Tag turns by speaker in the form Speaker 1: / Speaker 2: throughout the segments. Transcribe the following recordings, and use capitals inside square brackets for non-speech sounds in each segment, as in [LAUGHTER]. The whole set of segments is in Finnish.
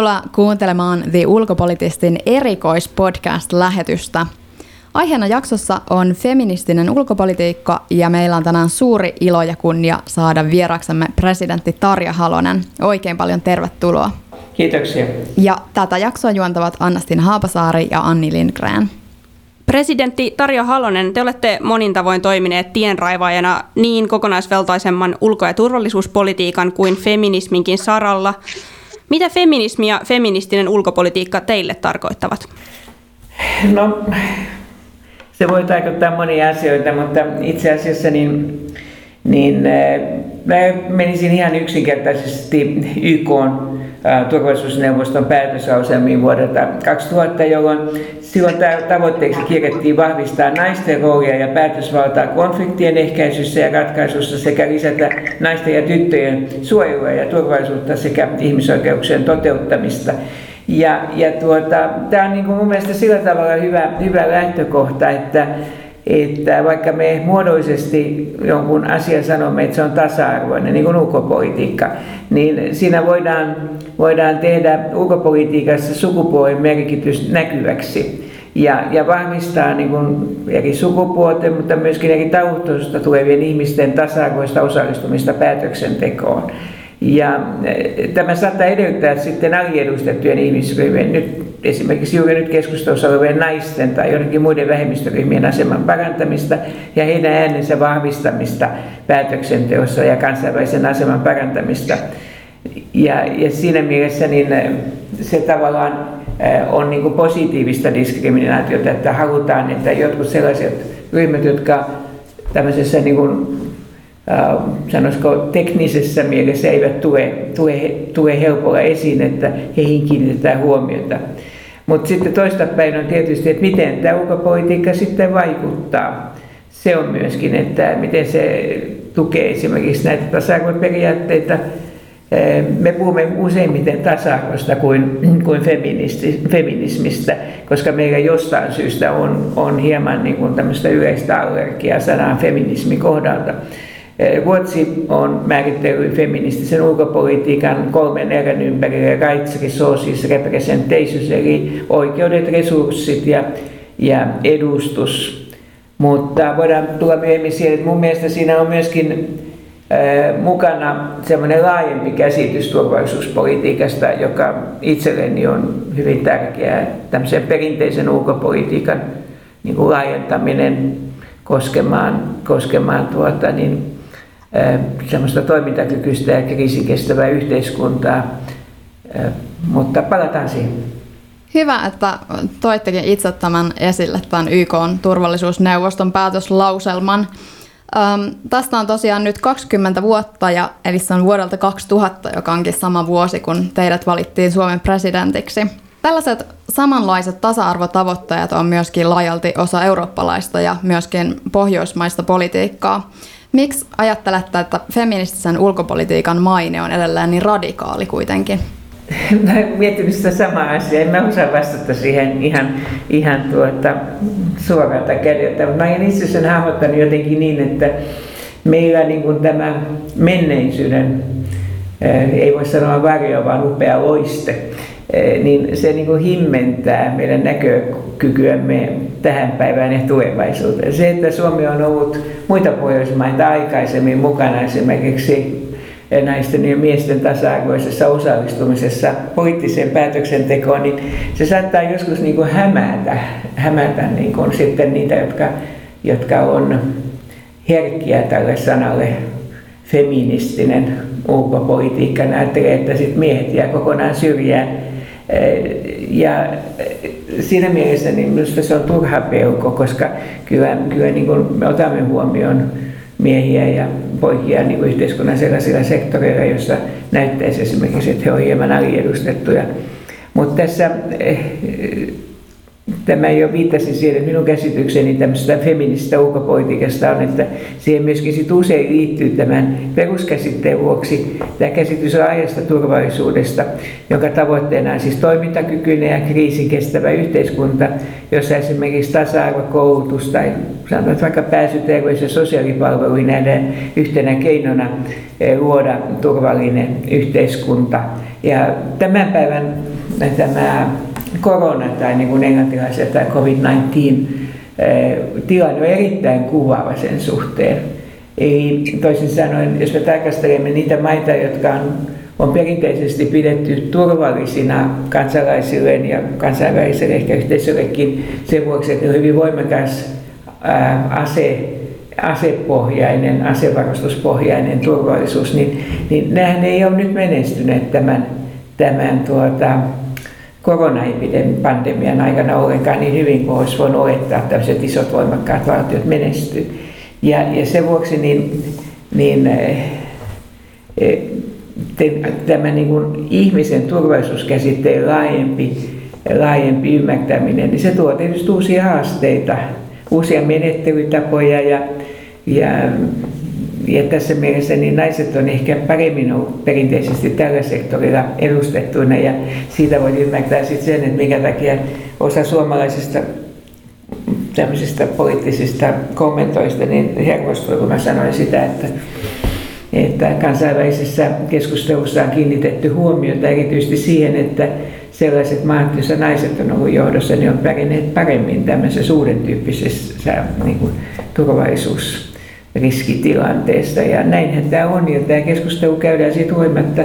Speaker 1: Tervetuloa kuuntelemaan The Ulkopolitistin erikoispodcast-lähetystä. Aiheena jaksossa on feministinen ulkopolitiikka ja meillä on tänään suuri ilo ja kunnia saada vieraksemme presidentti Tarja Halonen. Oikein paljon tervetuloa.
Speaker 2: Kiitoksia.
Speaker 1: Ja tätä jaksoa juontavat Annastin Haapasaari ja Anni Lindgren.
Speaker 3: Presidentti Tarjo Halonen, te olette monin tavoin toimineet tienraivaajana niin kokonaisvaltaisemman ulko- ja turvallisuuspolitiikan kuin feminisminkin saralla. Mitä feminismi ja feministinen ulkopolitiikka teille tarkoittavat?
Speaker 2: No, se voi tarkoittaa monia asioita, mutta itse asiassa niin, niin eh, mä menisin ihan yksinkertaisesti YK turvallisuusneuvoston päätösasemiin vuodelta 2000, jolloin silloin tavoitteeksi kirjattiin vahvistaa naisten roolia ja päätösvaltaa konfliktien ehkäisyssä ja ratkaisussa sekä lisätä naisten ja tyttöjen suojelua ja turvallisuutta sekä ihmisoikeuksien toteuttamista. Ja, ja tuota, tämä on niin kuin mun mielestä sillä tavalla hyvä, hyvä lähtökohta, että että vaikka me muodollisesti jonkun asian sanomme, että se on tasa-arvoinen, niin kuin ulkopolitiikka, niin siinä voidaan, voidaan tehdä ulkopolitiikassa sukupuolen merkitys näkyväksi ja, ja vahvistaa niin kuin eri sukupuolten, mutta myöskin eri taustoista tulevien ihmisten tasa-arvoista osallistumista päätöksentekoon. Ja eh, tämä saattaa edellyttää sitten aliedustettujen ihmisryhmien, nyt esimerkiksi juuri nyt keskustelussa olevien naisten tai joidenkin muiden vähemmistöryhmien aseman parantamista ja heidän äänensä vahvistamista päätöksenteossa ja kansainvälisen aseman parantamista. Ja, ja siinä mielessä niin eh, se tavallaan eh, on niin kuin positiivista diskriminaatiota, että halutaan, että jotkut sellaiset ryhmät, jotka tämmöisessä niin kuin sanoisiko teknisessä mielessä eivät tue, tue, tue helpolla esiin, että heihin kiinnitetään huomiota. Mutta sitten toista päin on tietysti, että miten tämä ulkopolitiikka sitten vaikuttaa. Se on myöskin, että miten se tukee esimerkiksi näitä tasa-arvoperiaatteita. Me puhumme useimmiten tasa-arvosta kuin, kuin feminismistä, koska meillä jostain syystä on, on hieman niin kuin tämmöistä yleistä allergiaa sanan feminismi kohdalta. Ruotsi on määritellyt feministisen ulkopolitiikan kolmen erän ympärille, rights, resources, representations, eli oikeudet, resurssit ja, ja edustus. Mutta voidaan tulla myöhemmin siihen, että mun mielestä siinä on myöskin mukana semmoinen laajempi käsitys turvallisuuspolitiikasta, joka itselleni on hyvin tärkeää. Tämmöisen perinteisen ulkopolitiikan niin kuin laajentaminen koskemaan, koskemaan tuota, niin, semmoista toimintakykyistä ja kriisikestävää yhteiskuntaa, mutta palataan siihen.
Speaker 1: Hyvä, että toittekin itse tämän esille, tämän YK turvallisuusneuvoston päätöslauselman. Ähm, tästä on tosiaan nyt 20 vuotta, ja, eli se on vuodelta 2000, joka onkin sama vuosi, kun teidät valittiin Suomen presidentiksi. Tällaiset samanlaiset tasa-arvotavoitteet on myöskin laajalti osa eurooppalaista ja myöskin pohjoismaista politiikkaa. Miksi ajattelette, että feministisen ulkopolitiikan maine on edelleen niin radikaali kuitenkin? [LAUGHS]
Speaker 2: Mä olen miettinyt sitä samaa asiaa. En mä osaa vastata siihen ihan, ihan tuota, suoralta kädeltä. Mä olen itse sen hahmottanut jotenkin niin, että meillä niin kuin tämä menneisyyden, ei voi sanoa varjo, vaan upea loiste, niin se niin kuin himmentää meidän näkökykyämme tähän päivään ja tulevaisuuteen. Se, että Suomi on ollut muita Pohjoismaita aikaisemmin mukana esimerkiksi naisten ja miesten tasa-arvoisessa osallistumisessa poliittiseen päätöksentekoon, niin se saattaa joskus niin kuin hämätä, hämätä niin kuin sitten niitä, jotka, jotka on herkkiä tälle sanalle feministinen ulkopolitiikka. Ne ajattelee, että sit miehet jää kokonaan syrjään. Ja siinä mielessä niin minusta se on turha pelko, koska kyllä, kyllä niin kuin me otamme huomioon miehiä ja poikia niin kuin yhteiskunnan sellaisilla sektoreilla, joissa näyttäisi esimerkiksi, että he ovat hieman aliedustettuja. Mutta tässä eh, tämä jo viittasi siihen, että minun käsitykseni tämmöisestä feminististä ulkopolitiikasta on, että siihen myöskin sit usein liittyy tämän peruskäsitteen vuoksi tämä käsitys laajasta turvallisuudesta, jonka tavoitteena on siis toimintakykyinen ja kriisin kestävä yhteiskunta, jossa esimerkiksi tasa-arvo, koulutus tai sanotaan vaikka pääsy terveys- ja sosiaalipalveluihin näiden yhtenä keinona eh, luoda turvallinen yhteiskunta. Ja tämän päivän tämä korona tai niin kuin englantilaisella tai COVID-19 eh, tilanne on erittäin kuvaava sen suhteen. Eli toisin sanoen, jos me tarkastelemme niitä maita, jotka on, on perinteisesti pidetty turvallisina kansalaisilleen ja kansainväliselle ehkä yhteisöllekin sen vuoksi, että on hyvin voimakas ää, ase, asepohjainen, asevarustuspohjainen turvallisuus, niin, niin nämähän ei ole nyt menestyneet tämän, tämän tuota, koronapandemian aikana ollenkaan niin hyvin kuin olisi voinut olettaa, että tämmöiset isot voimakkaat valtiot menestyy. Ja, ja sen vuoksi niin, niin eh, eh, tämä niin kuin ihmisen turvallisuuskäsitteen laajempi, laajempi ymmärtäminen, niin se tuo tietysti uusia haasteita, uusia menettelytapoja ja, ja ja tässä mielessä niin naiset on ehkä paremmin ollut perinteisesti tällä sektorilla edustettuina ja siitä voi ymmärtää sitten sen, että minkä takia osa suomalaisista tämmöisistä poliittisista kommentoista niin hermostui, kun mä sanoin sitä, että, että kansainvälisessä keskustelussa on kiinnitetty huomiota erityisesti siihen, että sellaiset maat, joissa naiset on ollut johdossa, niin on pärjänneet paremmin tämmöisessä uuden tyyppisessä niin kuin, turvallisuus riskitilanteesta. Ja näinhän tämä on, ja tämä keskustelu käydään siitä huolimatta,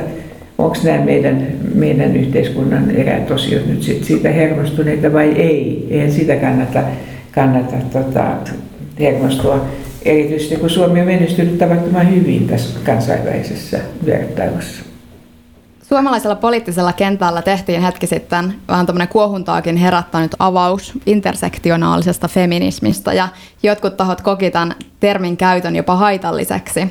Speaker 2: onko nämä meidän, meidän yhteiskunnan eräät osiot nyt sit siitä hermostuneita vai ei. Eihän sitä kannata, kannata tota, hermostua. Erityisesti kun Suomi on menestynyt tavattoman hyvin tässä kansainvälisessä vertailussa.
Speaker 1: Suomalaisella poliittisella kentällä tehtiin hetki sitten vähän tämmöinen kuohuntaakin herättänyt avaus intersektionaalisesta feminismistä ja jotkut tahot koki tämän termin käytön jopa haitalliseksi.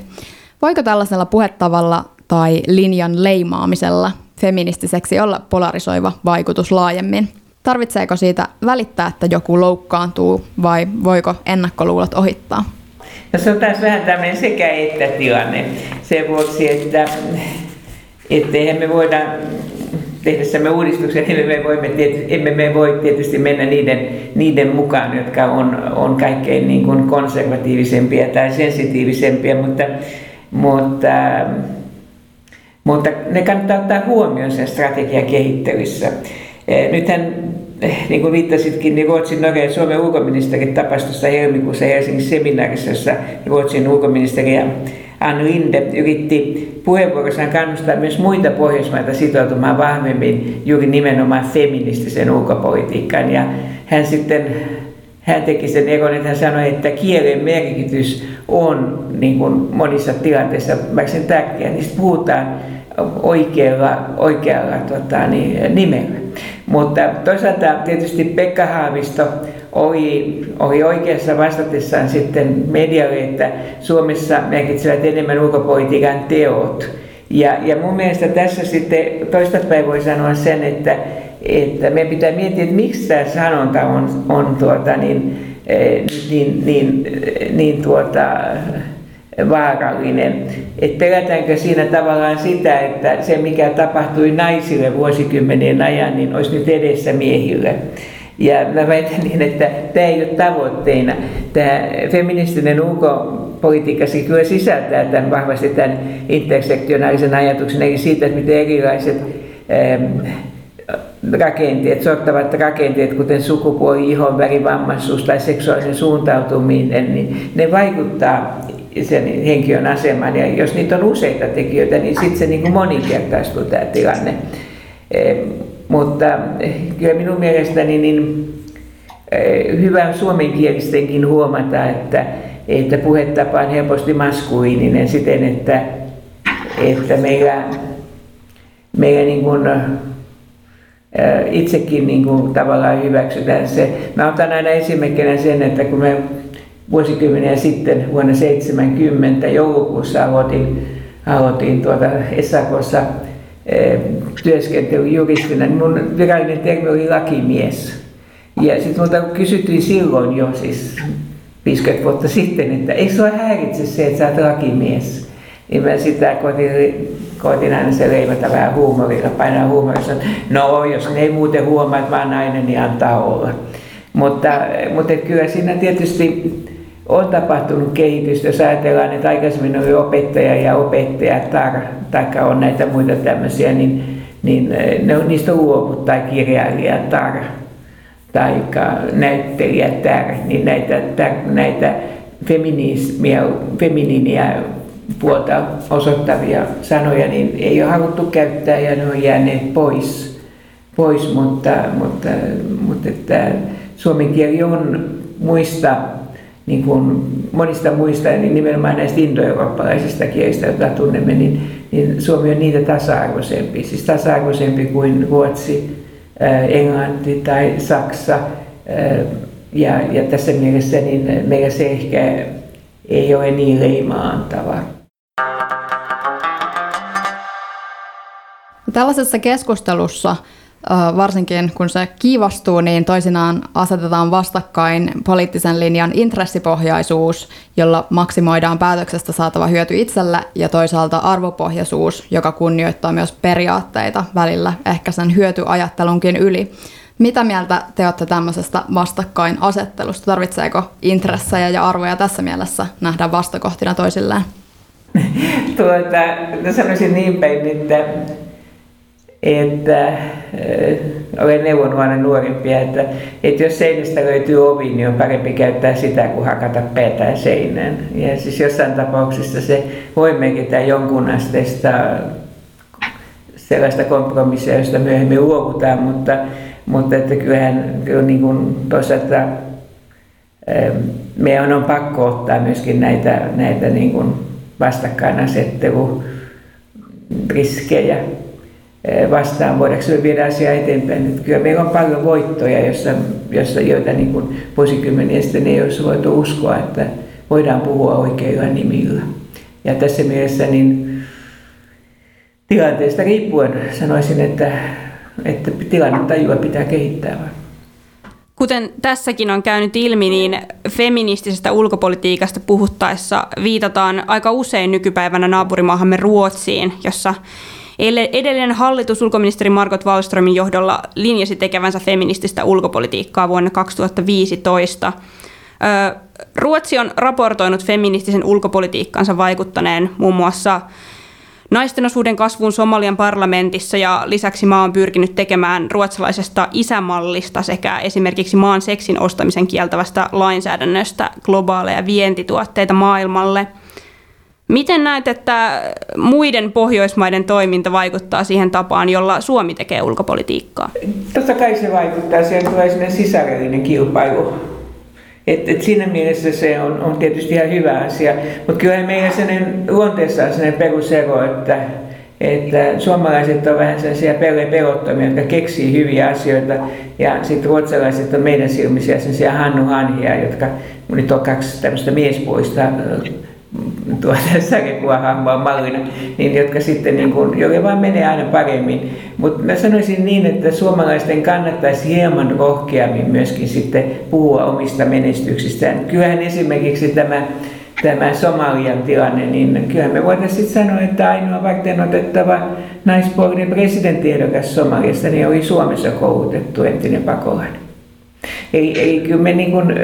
Speaker 1: Voiko tällaisella puhetavalla tai linjan leimaamisella feministiseksi olla polarisoiva vaikutus laajemmin? Tarvitseeko siitä välittää, että joku loukkaantuu vai voiko ennakkoluulot ohittaa?
Speaker 2: No se on taas vähän tämmöinen sekä että tilanne. Sen vuoksi, että että eihän me voida tehdessämme uudistuksen, emme me, voimme, emme me voi tietysti mennä niiden, niiden mukaan, jotka on, on kaikkein niin kuin konservatiivisempia tai sensitiivisempia, mutta, mutta, mutta ne kannattaa ottaa huomioon sen strategiakehittelyssä. Eh, nythän, eh, niin kuin viittasitkin, niin Ruotsin, Norja ja Suomen ulkoministerit tapasivat helmikuussa Helsingin seminaarissa, jossa Ruotsin ulkoministeri ja Ann Linde yritti puheenvuorossaan kannustaa myös muita Pohjoismaita sitoutumaan vahvemmin juuri nimenomaan feministisen ulkopolitiikkaan. Ja hän sitten hän teki sen eron, että hän sanoi, että kielen merkitys on niin kuin monissa tilanteissa varsin tärkeä. Niistä puhutaan oikealla, oikealla tota, niin, nimellä. Mutta toisaalta tietysti Pekka Haavisto oli, oli oikeassa vastatessaan sitten medialle, että Suomessa merkitsevät enemmän ulkopolitiikan teot. Ja, ja mun mielestä tässä sitten toistapäin voi sanoa sen, että, että meidän pitää miettiä, että miksi tämä sanonta on, on tuota, niin, eh, niin, niin, niin tuota, vaarallinen. Että pelätäänkö siinä tavallaan sitä, että se mikä tapahtui naisille vuosikymmenien ajan, niin olisi nyt edessä miehille. Ja mä väitän niin, että tämä ei ole tavoitteena. Tämä feministinen ulkopolitiikka kyllä sisältää tämän vahvasti tämän intersektionaalisen ajatuksen, eli siitä, että miten erilaiset ähm, rakenteet, sortavat rakenteet, kuten sukupuoli, ihon vammaisuus tai seksuaalisen suuntautuminen, niin ne vaikuttaa sen henkilön asemaan. Ja jos niitä on useita tekijöitä, niin sitten se niin moninkertaistuu tämä tilanne. Mutta eh, kyllä minun mielestäni niin, eh, hyvä suomenkielistenkin huomata, että, että puhetapa on helposti maskuliininen siten, että, että meillä, meillä niin kuin, eh, itsekin niin kuin tavallaan hyväksytään se. Mä otan aina esimerkkinä sen, että kun me vuosikymmeniä sitten vuonna 70 joulukuussa aloitin, aloitin tuota SAKssa työskentely juristina, niin mun virallinen termi oli lakimies. Ja sitten multa kysyttiin silloin jo, siis 50 vuotta sitten, että ei sua häiritse se, että sä oot lakimies. Niin mä sitä koitin, koitin aina se leivata vähän huumorilla, painaa huumorissa, no jos ne ei muuten huomaa, että mä oon nainen, niin antaa olla. Mutta, mutta kyllä siinä tietysti on tapahtunut kehitystä, jos ajatellaan, että aikaisemmin oli opettaja ja opettajatar, tai on näitä muita tämmöisiä, niin, niin ne on, niistä luovut, tai kirjailijatar, tai näyttelijätär, niin näitä, tär, näitä feminismia, feminiiniä puolta osoittavia sanoja, niin ei ole haluttu käyttää ja ne on jääneet pois, pois mutta, mutta, mutta että suomen kieli on muista niin kuin monista muista, niin nimenomaan näistä indoeurooppalaisista kielistä, joita tunnemme, niin, niin Suomi on niitä tasa-arvoisempi, siis tasa-arvoisempi kuin Ruotsi, Englanti tai Saksa. Ja, ja tässä mielessä niin meillä se ehkä ei ole niin leimaantava.
Speaker 1: Tällaisessa keskustelussa varsinkin kun se kiivastuu, niin toisinaan asetetaan vastakkain poliittisen linjan intressipohjaisuus, jolla maksimoidaan päätöksestä saatava hyöty itselle, ja toisaalta arvopohjaisuus, joka kunnioittaa myös periaatteita välillä ehkä sen hyötyajattelunkin yli. Mitä mieltä te olette tämmöisestä vastakkainasettelusta? Tarvitseeko intressejä ja arvoja tässä mielessä nähdä vastakohtina toisilleen? [LAUGHS]
Speaker 2: tuota, sanoisin niin päin, että että olen neuvonut aina nuorimpia, että, että jos seinästä löytyy ovi, niin on parempi käyttää sitä kuin hakata päätään seinään. Ja siis jossain tapauksessa se voi merkitä jonkun asteista sellaista kompromissia, josta myöhemmin luovutaan, mutta, mutta että kyllähän kyllä niin kuin toisaalta meidän on pakko ottaa myöskin näitä, näitä niin kuin vastakkainasettelu riskejä vastaan, voidaanko me viedä asiaa eteenpäin. Että kyllä meillä on paljon voittoja, jossa, jossa joita niin kuin vuosikymmeniä sitten ei olisi voitu uskoa, että voidaan puhua oikeilla nimillä. Ja tässä mielessä niin tilanteesta riippuen sanoisin, että, että tilannetajua pitää kehittää.
Speaker 3: Kuten tässäkin on käynyt ilmi, niin feministisestä ulkopolitiikasta puhuttaessa viitataan aika usein nykypäivänä naapurimaahamme Ruotsiin, jossa Edellinen hallitus ulkoministeri Margot Wallströmin johdolla linjasi tekevänsä feminististä ulkopolitiikkaa vuonna 2015. Ruotsi on raportoinut feministisen ulkopolitiikkansa vaikuttaneen muun muassa naisten osuuden kasvuun Somalian parlamentissa ja lisäksi maa on pyrkinyt tekemään ruotsalaisesta isämallista sekä esimerkiksi maan seksin ostamisen kieltävästä lainsäädännöstä globaaleja vientituotteita maailmalle – Miten näet, että muiden Pohjoismaiden toiminta vaikuttaa siihen tapaan, jolla Suomi tekee ulkopolitiikkaa?
Speaker 2: Totta kai se vaikuttaa. Siihen tulee sinne sisällöllinen kilpailu. Et, et siinä mielessä se on, on tietysti ihan hyvä asia. Mutta kyllä meillä sellainen, luonteessa on sellainen perusero, että, että suomalaiset on vähän sellaisia pelottomia, jotka keksii hyviä asioita. Ja sitten ruotsalaiset on meidän silmisiä sellaisia Hannu Hanhia, jotka, nyt on kaksi tämmöistä miespuolista tuota [LAUGHS] sarjakuvahammoa mallina, niin jotka sitten niin kuin, joille vaan menee aina paremmin. Mutta mä sanoisin niin, että suomalaisten kannattaisi hieman rohkeammin myöskin sitten puhua omista menestyksistään. Kyllähän esimerkiksi tämä tämä Somalian tilanne, niin kyllä me voitaisiin sanoa, että ainoa varten otettava naispuolinen presidenttiehdokas Somaliasta niin oli Suomessa koulutettu entinen pakolainen. Eli, eli kyllä me niin kuin,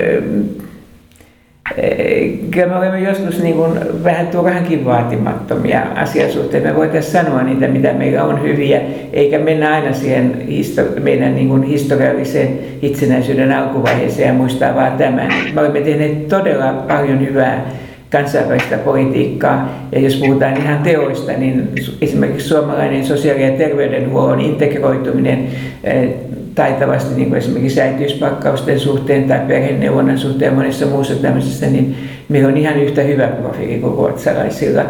Speaker 2: Kyllä me olemme joskus niin kuin vähän turhankin vaatimattomia asiasuhteen. Me voitaisiin sanoa niitä, mitä meillä on hyviä, eikä mennä aina siihen histori- meidän niin kuin historialliseen itsenäisyyden alkuvaiheeseen ja muistaa vaan tämän. Me olemme tehneet todella paljon hyvää kansainvälistä politiikkaa. Ja jos puhutaan ihan teoista, niin esimerkiksi suomalainen sosiaali- ja terveydenhuollon integroituminen taitavasti niin kuin esimerkiksi äitiyspakkausten suhteen tai perheneuvonnan suhteen ja monessa muussa tämmöisessä, niin meillä on ihan yhtä hyvä profiili kuin ruotsalaisilla.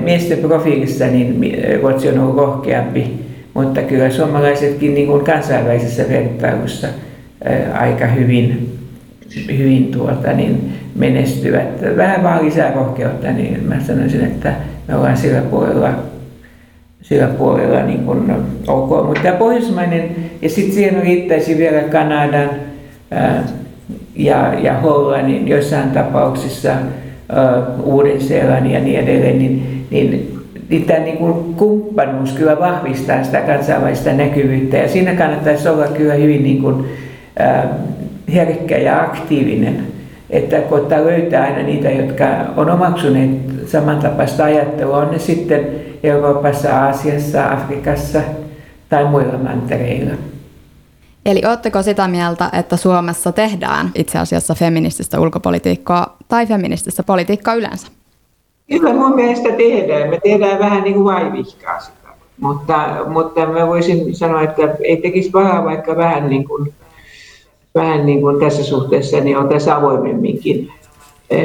Speaker 2: Miesten profiilissa niin Ruotsi on ollut rohkeampi, mutta kyllä suomalaisetkin niin kuin kansainvälisessä vertailussa aika hyvin, hyvin tuota, niin menestyvät. Vähän vaan lisää rohkeutta, niin mä sanoisin, että me ollaan sillä puolella sillä puolella niin kuin ok. Mutta tämä pohjoismainen, ja sitten siihen riittäisi vielä Kanadan, ja, ja Hollannin joissain tapauksissa Uuden-Seelannin ja niin edelleen, niin, niin niin tämä niin kuin kumppanuus kyllä vahvistaa sitä kansainvälistä näkyvyyttä ja siinä kannattaisi olla kyllä hyvin niin kuin, äh, herkkä ja aktiivinen, että koittaa löytää aina niitä, jotka on omaksuneet samantapaista ajattelua, on ne sitten Euroopassa, Aasiassa, Afrikassa tai muilla mantereilla.
Speaker 1: Eli oletteko sitä mieltä, että Suomessa tehdään itse asiassa feminististä ulkopolitiikkaa tai feminististä politiikkaa yleensä?
Speaker 2: Kyllä mun mielestä tehdään. Me tehdään vähän niin kuin vaivihkaa sitä. Mutta, mutta mä voisin sanoa, että ei tekisi pahaa vaikka vähän niin kuin, vähän niin kuin tässä suhteessa, niin on tässä avoimemminkin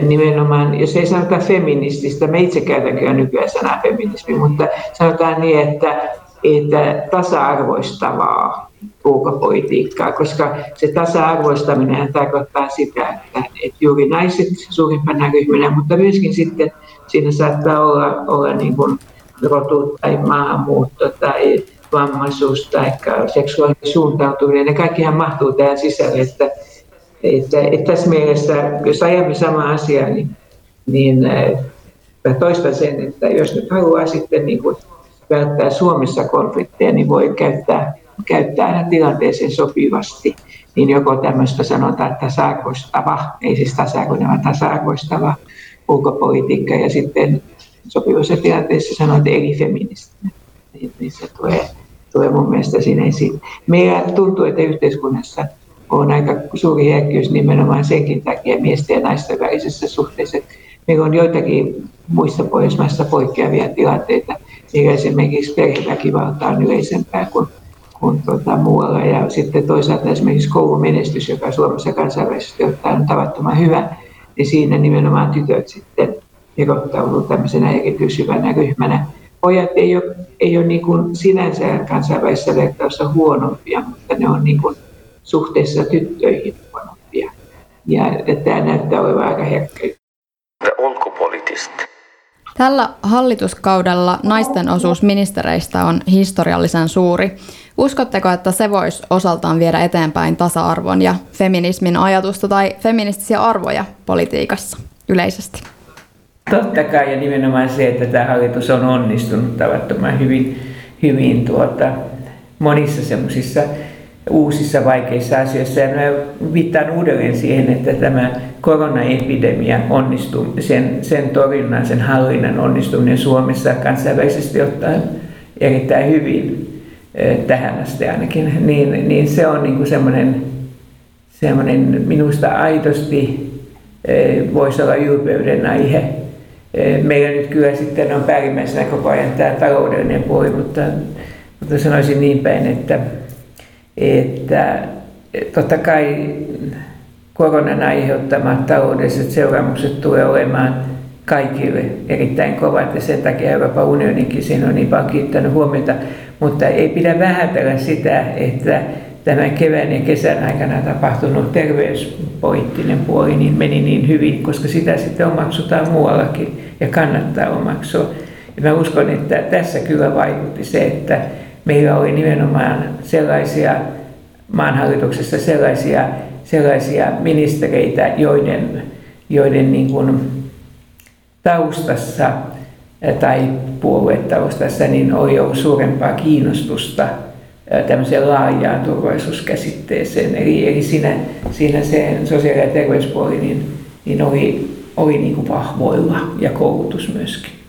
Speaker 2: nimenomaan, jos ei sanota feminististä, me itse käytän kyllä nykyään sanaa feminismi, mutta sanotaan niin, että, että tasa-arvoistavaa ulkopolitiikkaa, koska se tasa-arvoistaminen tarkoittaa sitä, että, että juuri naiset suurimpana ryhmänä, mutta myöskin sitten siinä saattaa olla, olla niin kuin rotu tai maahanmuutto tai vammaisuus tai seksuaalinen suuntautuminen. Ne kaikkihan mahtuu tähän sisälle. Että, että, että tässä mielessä, jos ajamme sama asia, niin, niin äh, mä toistan sen, että jos nyt haluaa sitten niin kuin välttää Suomessa konflikteja, niin voi käyttää, käyttää aina tilanteeseen sopivasti. Niin joko tämmöistä sanotaan tasa-arvoistava, ei siis tasa-arvoinen, vaan tasa-arvoistava ulkopolitiikka ja sitten sopivassa tilanteessa sanoa, että eri feministinen. Niin, niin se tulee, tulee mun mielestä siinä esiin. Meillä tuntuu, että yhteiskunnassa on aika suuri herkkyys nimenomaan senkin takia miesten ja naisten välisessä suhteessa. Meillä on joitakin muissa Pohjoismaissa poikkeavia tilanteita, mikä esimerkiksi perheväkivalta on yleisempää kuin, kuin tuota, muualla. Ja sitten toisaalta esimerkiksi koulumenestys, joka Suomessa kansainvälisesti on tavattoman hyvä, niin siinä nimenomaan tytöt sitten erottautuu tämmöisenä erityishyvänä ryhmänä. Pojat ei ole, ei ole niin kuin sinänsä kansainvälisessä vertauksessa huonompia, mutta ne on niin kuin suhteessa tyttöihin huonompia. Ja tämä näyttää olevan aika herkkä.
Speaker 1: Tällä hallituskaudella naisten osuus ministereistä on historiallisen suuri. Uskotteko, että se voisi osaltaan viedä eteenpäin tasa-arvon ja feminismin ajatusta tai feministisiä arvoja politiikassa yleisesti?
Speaker 2: Totta kai ja nimenomaan se, että tämä hallitus on onnistunut tavattoman hyvin, hyvin tuota, monissa semmoisissa uusissa vaikeissa asioissa. Ja mä viittaan uudelleen siihen, että tämä koronaepidemia onnistuu, sen, sen torjunnan, sen hallinnan onnistuminen Suomessa kansainvälisesti ottaen erittäin hyvin tähän asti ainakin, niin, niin se on niin semmoinen, semmoinen minusta aidosti voisi olla ylpeyden aihe. Meillä nyt kyllä sitten on päällimmäisenä koko ajan tämä taloudellinen puoli, mutta, mutta sanoisin niin päin, että että totta kai koronan aiheuttamat taloudelliset seuraamukset tulee olemaan kaikille erittäin kovat ja sen takia Euroopan unioninkin siinä on niin paljon kiittänyt huomiota, mutta ei pidä vähätellä sitä, että tämän kevään ja kesän aikana tapahtunut terveyspoliittinen puoli niin meni niin hyvin, koska sitä sitten omaksutaan muuallakin ja kannattaa omaksua. Ja mä uskon, että tässä kyllä vaikutti se, että meillä oli nimenomaan sellaisia maanhallituksessa sellaisia, sellaisia ministereitä, joiden, joiden niin kuin taustassa tai puoluetaustassa niin oli ollut suurempaa kiinnostusta tämmöiseen laajaan turvallisuuskäsitteeseen. Eli, eli siinä, siinä se sosiaali- ja terveyspuoli niin, niin oli, oli niin kuin vahvoilla ja koulutus myöskin.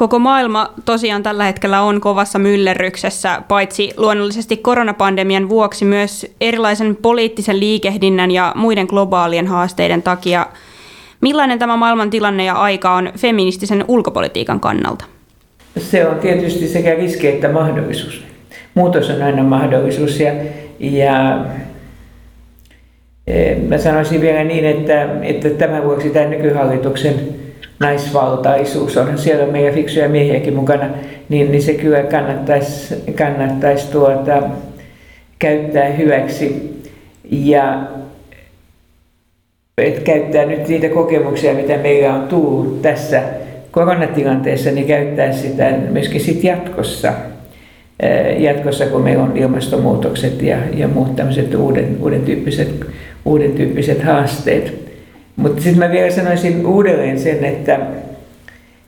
Speaker 3: Koko maailma tosiaan tällä hetkellä on kovassa myllerryksessä, paitsi luonnollisesti koronapandemian vuoksi myös erilaisen poliittisen liikehdinnän ja muiden globaalien haasteiden takia. Millainen tämä maailman tilanne ja aika on feministisen ulkopolitiikan kannalta?
Speaker 2: Se on tietysti sekä riski että mahdollisuus. Muutos on aina mahdollisuus ja, ja e, mä sanoisin vielä niin, että, että tämän vuoksi tämä nykyhallituksen naisvaltaisuus, on siellä meidän fiksuja miehiäkin mukana, niin, niin se kyllä kannattaisi, kannattaisi tuota, käyttää hyväksi. Ja et käyttää nyt niitä kokemuksia, mitä meillä on tullut tässä koronatilanteessa, niin käyttää sitä myöskin sit jatkossa. Jatkossa, kun meillä on ilmastonmuutokset ja, ja muut tämmöiset uuden, uuden tyyppiset uuden tyyppiset haasteet. Mutta sitten mä vielä sanoisin uudelleen sen, että,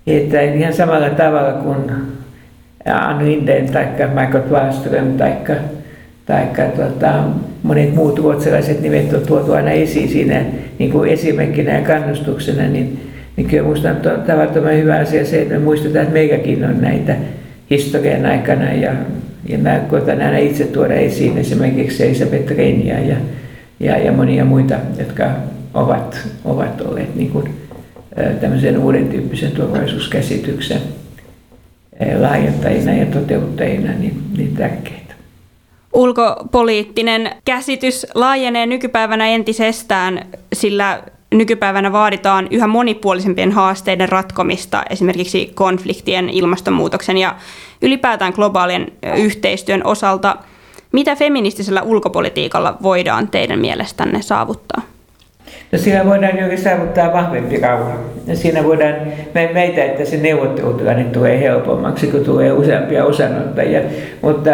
Speaker 2: että ihan samalla tavalla kuin Ann Linden tai Michael Wallström tai tai tota, monet muut ruotsalaiset nimet on tuotu aina esiin siinä niin kuin esimerkkinä ja kannustuksena, niin, niin kyllä minusta on tavattoman hyvä asia se, että me muistetaan, että meilläkin on näitä historian aikana ja, ja mä koitan aina itse tuoda esiin esimerkiksi Elisabeth Renia ja, ja, ja monia muita, jotka ovat, ovat olleet niin kuin, tämmöisen uuden tyyppisen turvallisuuskäsityksen laajentajina ja toteuttajina niin, niin tärkeitä.
Speaker 3: Ulkopoliittinen käsitys laajenee nykypäivänä entisestään, sillä nykypäivänä vaaditaan yhä monipuolisempien haasteiden ratkomista, esimerkiksi konfliktien, ilmastonmuutoksen ja ylipäätään globaalien yhteistyön osalta. Mitä feministisellä ulkopolitiikalla voidaan teidän mielestänne saavuttaa?
Speaker 2: No siinä voidaan juuri saavuttaa vahvempi rauha. Ja siinä voidaan meitä, että se neuvottelutilanne tulee helpommaksi, kun tulee useampia osanottajia. Mutta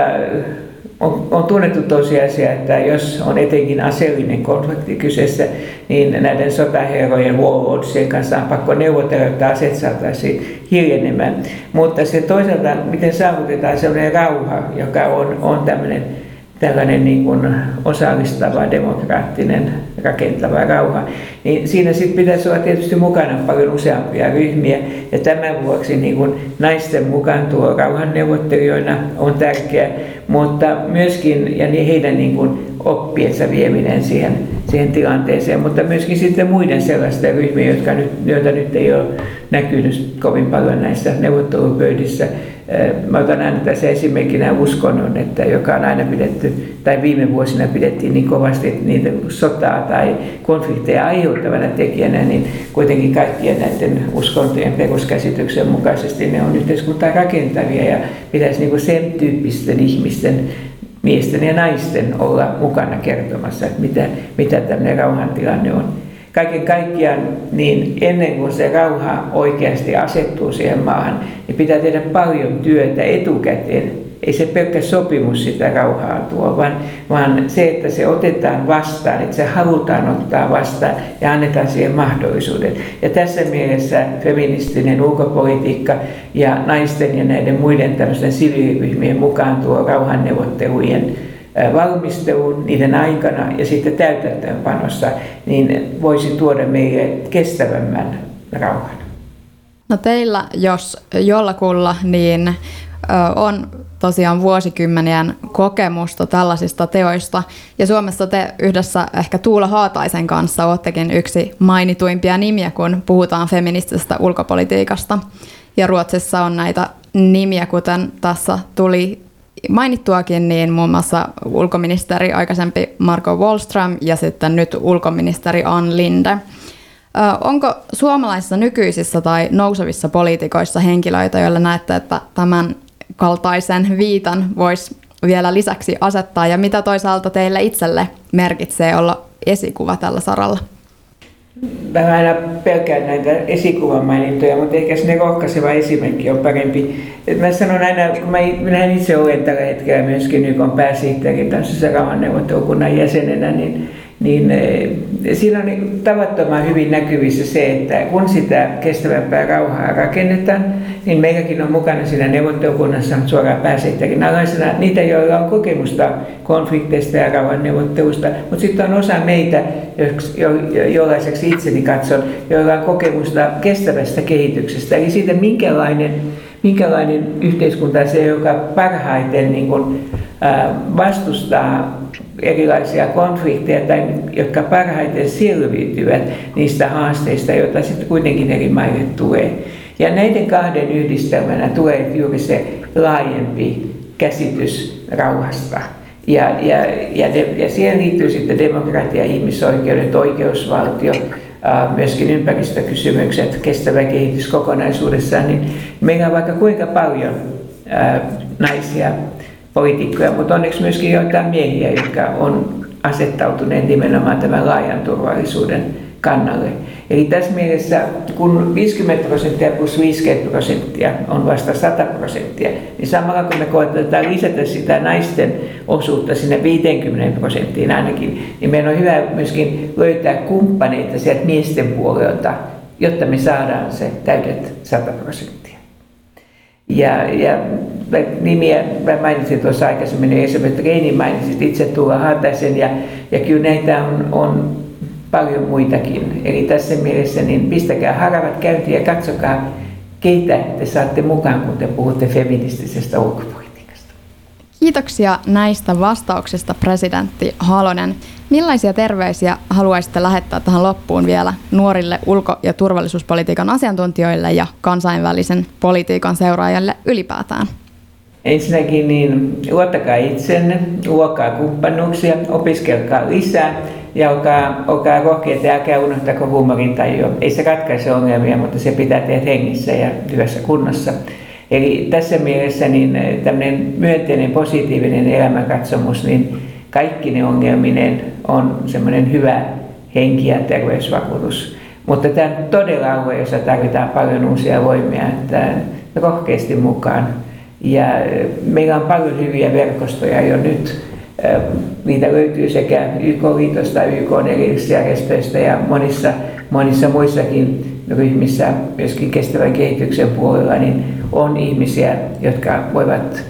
Speaker 2: on, on tunnettu tosiasia, että jos on etenkin aseellinen konflikti kyseessä, niin näiden sotaherrojen warlordsien kanssa on pakko neuvotella, että aset saataisiin hiljenemään. Mutta se toisaalta, miten saavutetaan sellainen rauha, joka on, on tämmöinen tällainen niin kuin osallistava, demokraattinen, rakentava rauha, niin siinä sitten pitäisi olla tietysti mukana paljon useampia ryhmiä. Ja tämän vuoksi niin kuin naisten mukaan tuo rauhanneuvottelijoina on tärkeä, mutta myöskin ja niin heidän niin kuin oppiensa vieminen siihen, siihen tilanteeseen, mutta myöskin sitten muiden sellaisten ryhmien, jotka nyt, joita nyt ei ole näkynyt kovin paljon näissä neuvottelupöydissä, Mä otan aina tässä esimerkkinä uskonnon, että joka on aina pidetty, tai viime vuosina pidettiin niin kovasti niitä sotaa tai konflikteja aiheuttavana tekijänä, niin kuitenkin kaikkien näiden uskontojen peruskäsityksen mukaisesti ne on yhteiskuntaa rakentavia ja pitäisi niin sen tyyppisten ihmisten miesten ja naisten olla mukana kertomassa, että mitä, mitä tämmöinen rauhantilanne on kaiken kaikkiaan, niin ennen kuin se rauha oikeasti asettuu siihen maahan, niin pitää tehdä paljon työtä etukäteen. Ei se pelkkä sopimus sitä rauhaa tuo, vaan, vaan se, että se otetaan vastaan, että se halutaan ottaa vastaan ja annetaan siihen mahdollisuuden. Ja tässä mielessä feministinen ulkopolitiikka ja naisten ja näiden muiden tämmöisten siviiliryhmien mukaan tuo rauhanneuvottelujen valmisteluun niiden aikana ja sitten täytäntöönpanossa, niin voisi tuoda meille kestävämmän rauhan.
Speaker 1: No teillä, jos jollakulla, niin on tosiaan vuosikymmenien kokemusta tällaisista teoista. Ja Suomessa te yhdessä ehkä Tuula Haataisen kanssa olettekin yksi mainituimpia nimiä, kun puhutaan feministisestä ulkopolitiikasta. Ja Ruotsissa on näitä nimiä, kuten tässä tuli mainittuakin, niin muun muassa ulkoministeri aikaisempi Marco Wallström ja sitten nyt ulkoministeri Ann Linde. Onko suomalaisissa nykyisissä tai nousevissa poliitikoissa henkilöitä, joilla näette, että tämän kaltaisen viitan voisi vielä lisäksi asettaa ja mitä toisaalta teille itselle merkitsee olla esikuva tällä saralla?
Speaker 2: Mä aina pelkään näitä esikuvan mainintoja, mutta ehkä se rohkaiseva esimerkki on parempi. Et mä sanon aina, kun mä, minä itse olen tällä hetkellä myöskin YK pääsihteerin kanssa rauhanneuvottelukunnan jäsenenä, niin niin eh, siinä on niin tavattoman hyvin näkyvissä se, että kun sitä kestävämpää rauhaa rakennetaan, niin meilläkin on mukana siinä neuvottelukunnassa suoraan pääsihteerin alaisena. Niitä, joilla on kokemusta konflikteista ja rauhanneuvottelusta, mutta sitten on osa meitä, jo, jollaiseksi itseni katson, joilla on kokemusta kestävästä kehityksestä, eli siitä minkälainen minkälainen yhteiskunta se, joka parhaiten niin kuin, vastustaa erilaisia konflikteja tai jotka parhaiten selviytyvät niistä haasteista, joita sitten kuitenkin eri maille tulee. Ja näiden kahden yhdistelmänä tulee juuri se laajempi käsitys rauhasta. Ja, ja, ja, de, ja siihen liittyy sitten demokratia, ihmisoikeudet, oikeusvaltio, myöskin ympäristökysymykset, kestävä kehitys kokonaisuudessaan, niin meillä on vaikka kuinka paljon naisia poliitikkoja, mutta onneksi myöskin joitain miehiä, jotka on asettautuneet nimenomaan tämän laajan turvallisuuden kannalle. Eli tässä mielessä, kun 50 prosenttia plus 50 prosenttia on vasta 100 prosenttia, niin samalla kun me koetetaan lisätä sitä naisten osuutta sinne 50 prosenttiin ainakin, niin meidän on hyvä myöskin löytää kumppaneita sieltä miesten puolelta, jotta me saadaan se täydet 100 prosenttia. Ja, ja nimiä mä mainitsin tuossa aikaisemmin, Elisabeth Reini mainitsit itse Tuula Hataisen, ja, ja kyllä näitä on, on paljon muitakin. Eli tässä mielessä niin pistäkää haravat käyntiin ja katsokaa, keitä te saatte mukaan, kun te puhutte feministisestä ulkopolitiikasta.
Speaker 1: Kiitoksia näistä vastauksista, presidentti Halonen. Millaisia terveisiä haluaisitte lähettää tähän loppuun vielä nuorille ulko- ja turvallisuuspolitiikan asiantuntijoille ja kansainvälisen politiikan seuraajille ylipäätään?
Speaker 2: Ensinnäkin niin luottakaa itsenne, luokkaa kumppanuuksia, opiskelkaa lisää ja olkaa, olkaa rohkeita ja älkää unohtako huumorin tajua. Ei se ratkaise ongelmia, mutta se pitää tehdä hengissä ja hyvässä kunnossa. Eli tässä mielessä niin tämmöinen myönteinen, positiivinen elämänkatsomus, niin kaikki ne ongelminen on semmoinen hyvä henki- ja terveysvakuutus. Mutta tämä on todella alue, jossa tarvitaan paljon uusia voimia, että rohkeasti mukaan. Ja meillä on paljon hyviä verkostoja jo nyt. Niitä löytyy sekä YK-liitosta, YK erillisjärjestöistä ja monissa, monissa muissakin ryhmissä, myöskin kestävän kehityksen puolella, niin on ihmisiä, jotka voivat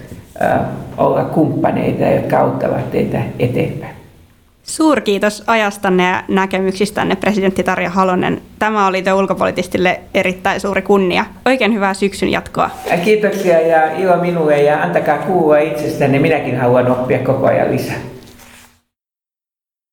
Speaker 2: olla kumppaneita, jotka auttavat teitä eteenpäin.
Speaker 3: Suurkiitos ajastanne ja näkemyksistänne, presidentti Tarja Halonen. Tämä oli te ulkopolitistille erittäin suuri kunnia. Oikein hyvää syksyn jatkoa.
Speaker 2: Kiitoksia ja ilo minulle ja antakaa kuulua itsestänne. Minäkin haluan oppia koko ajan lisää.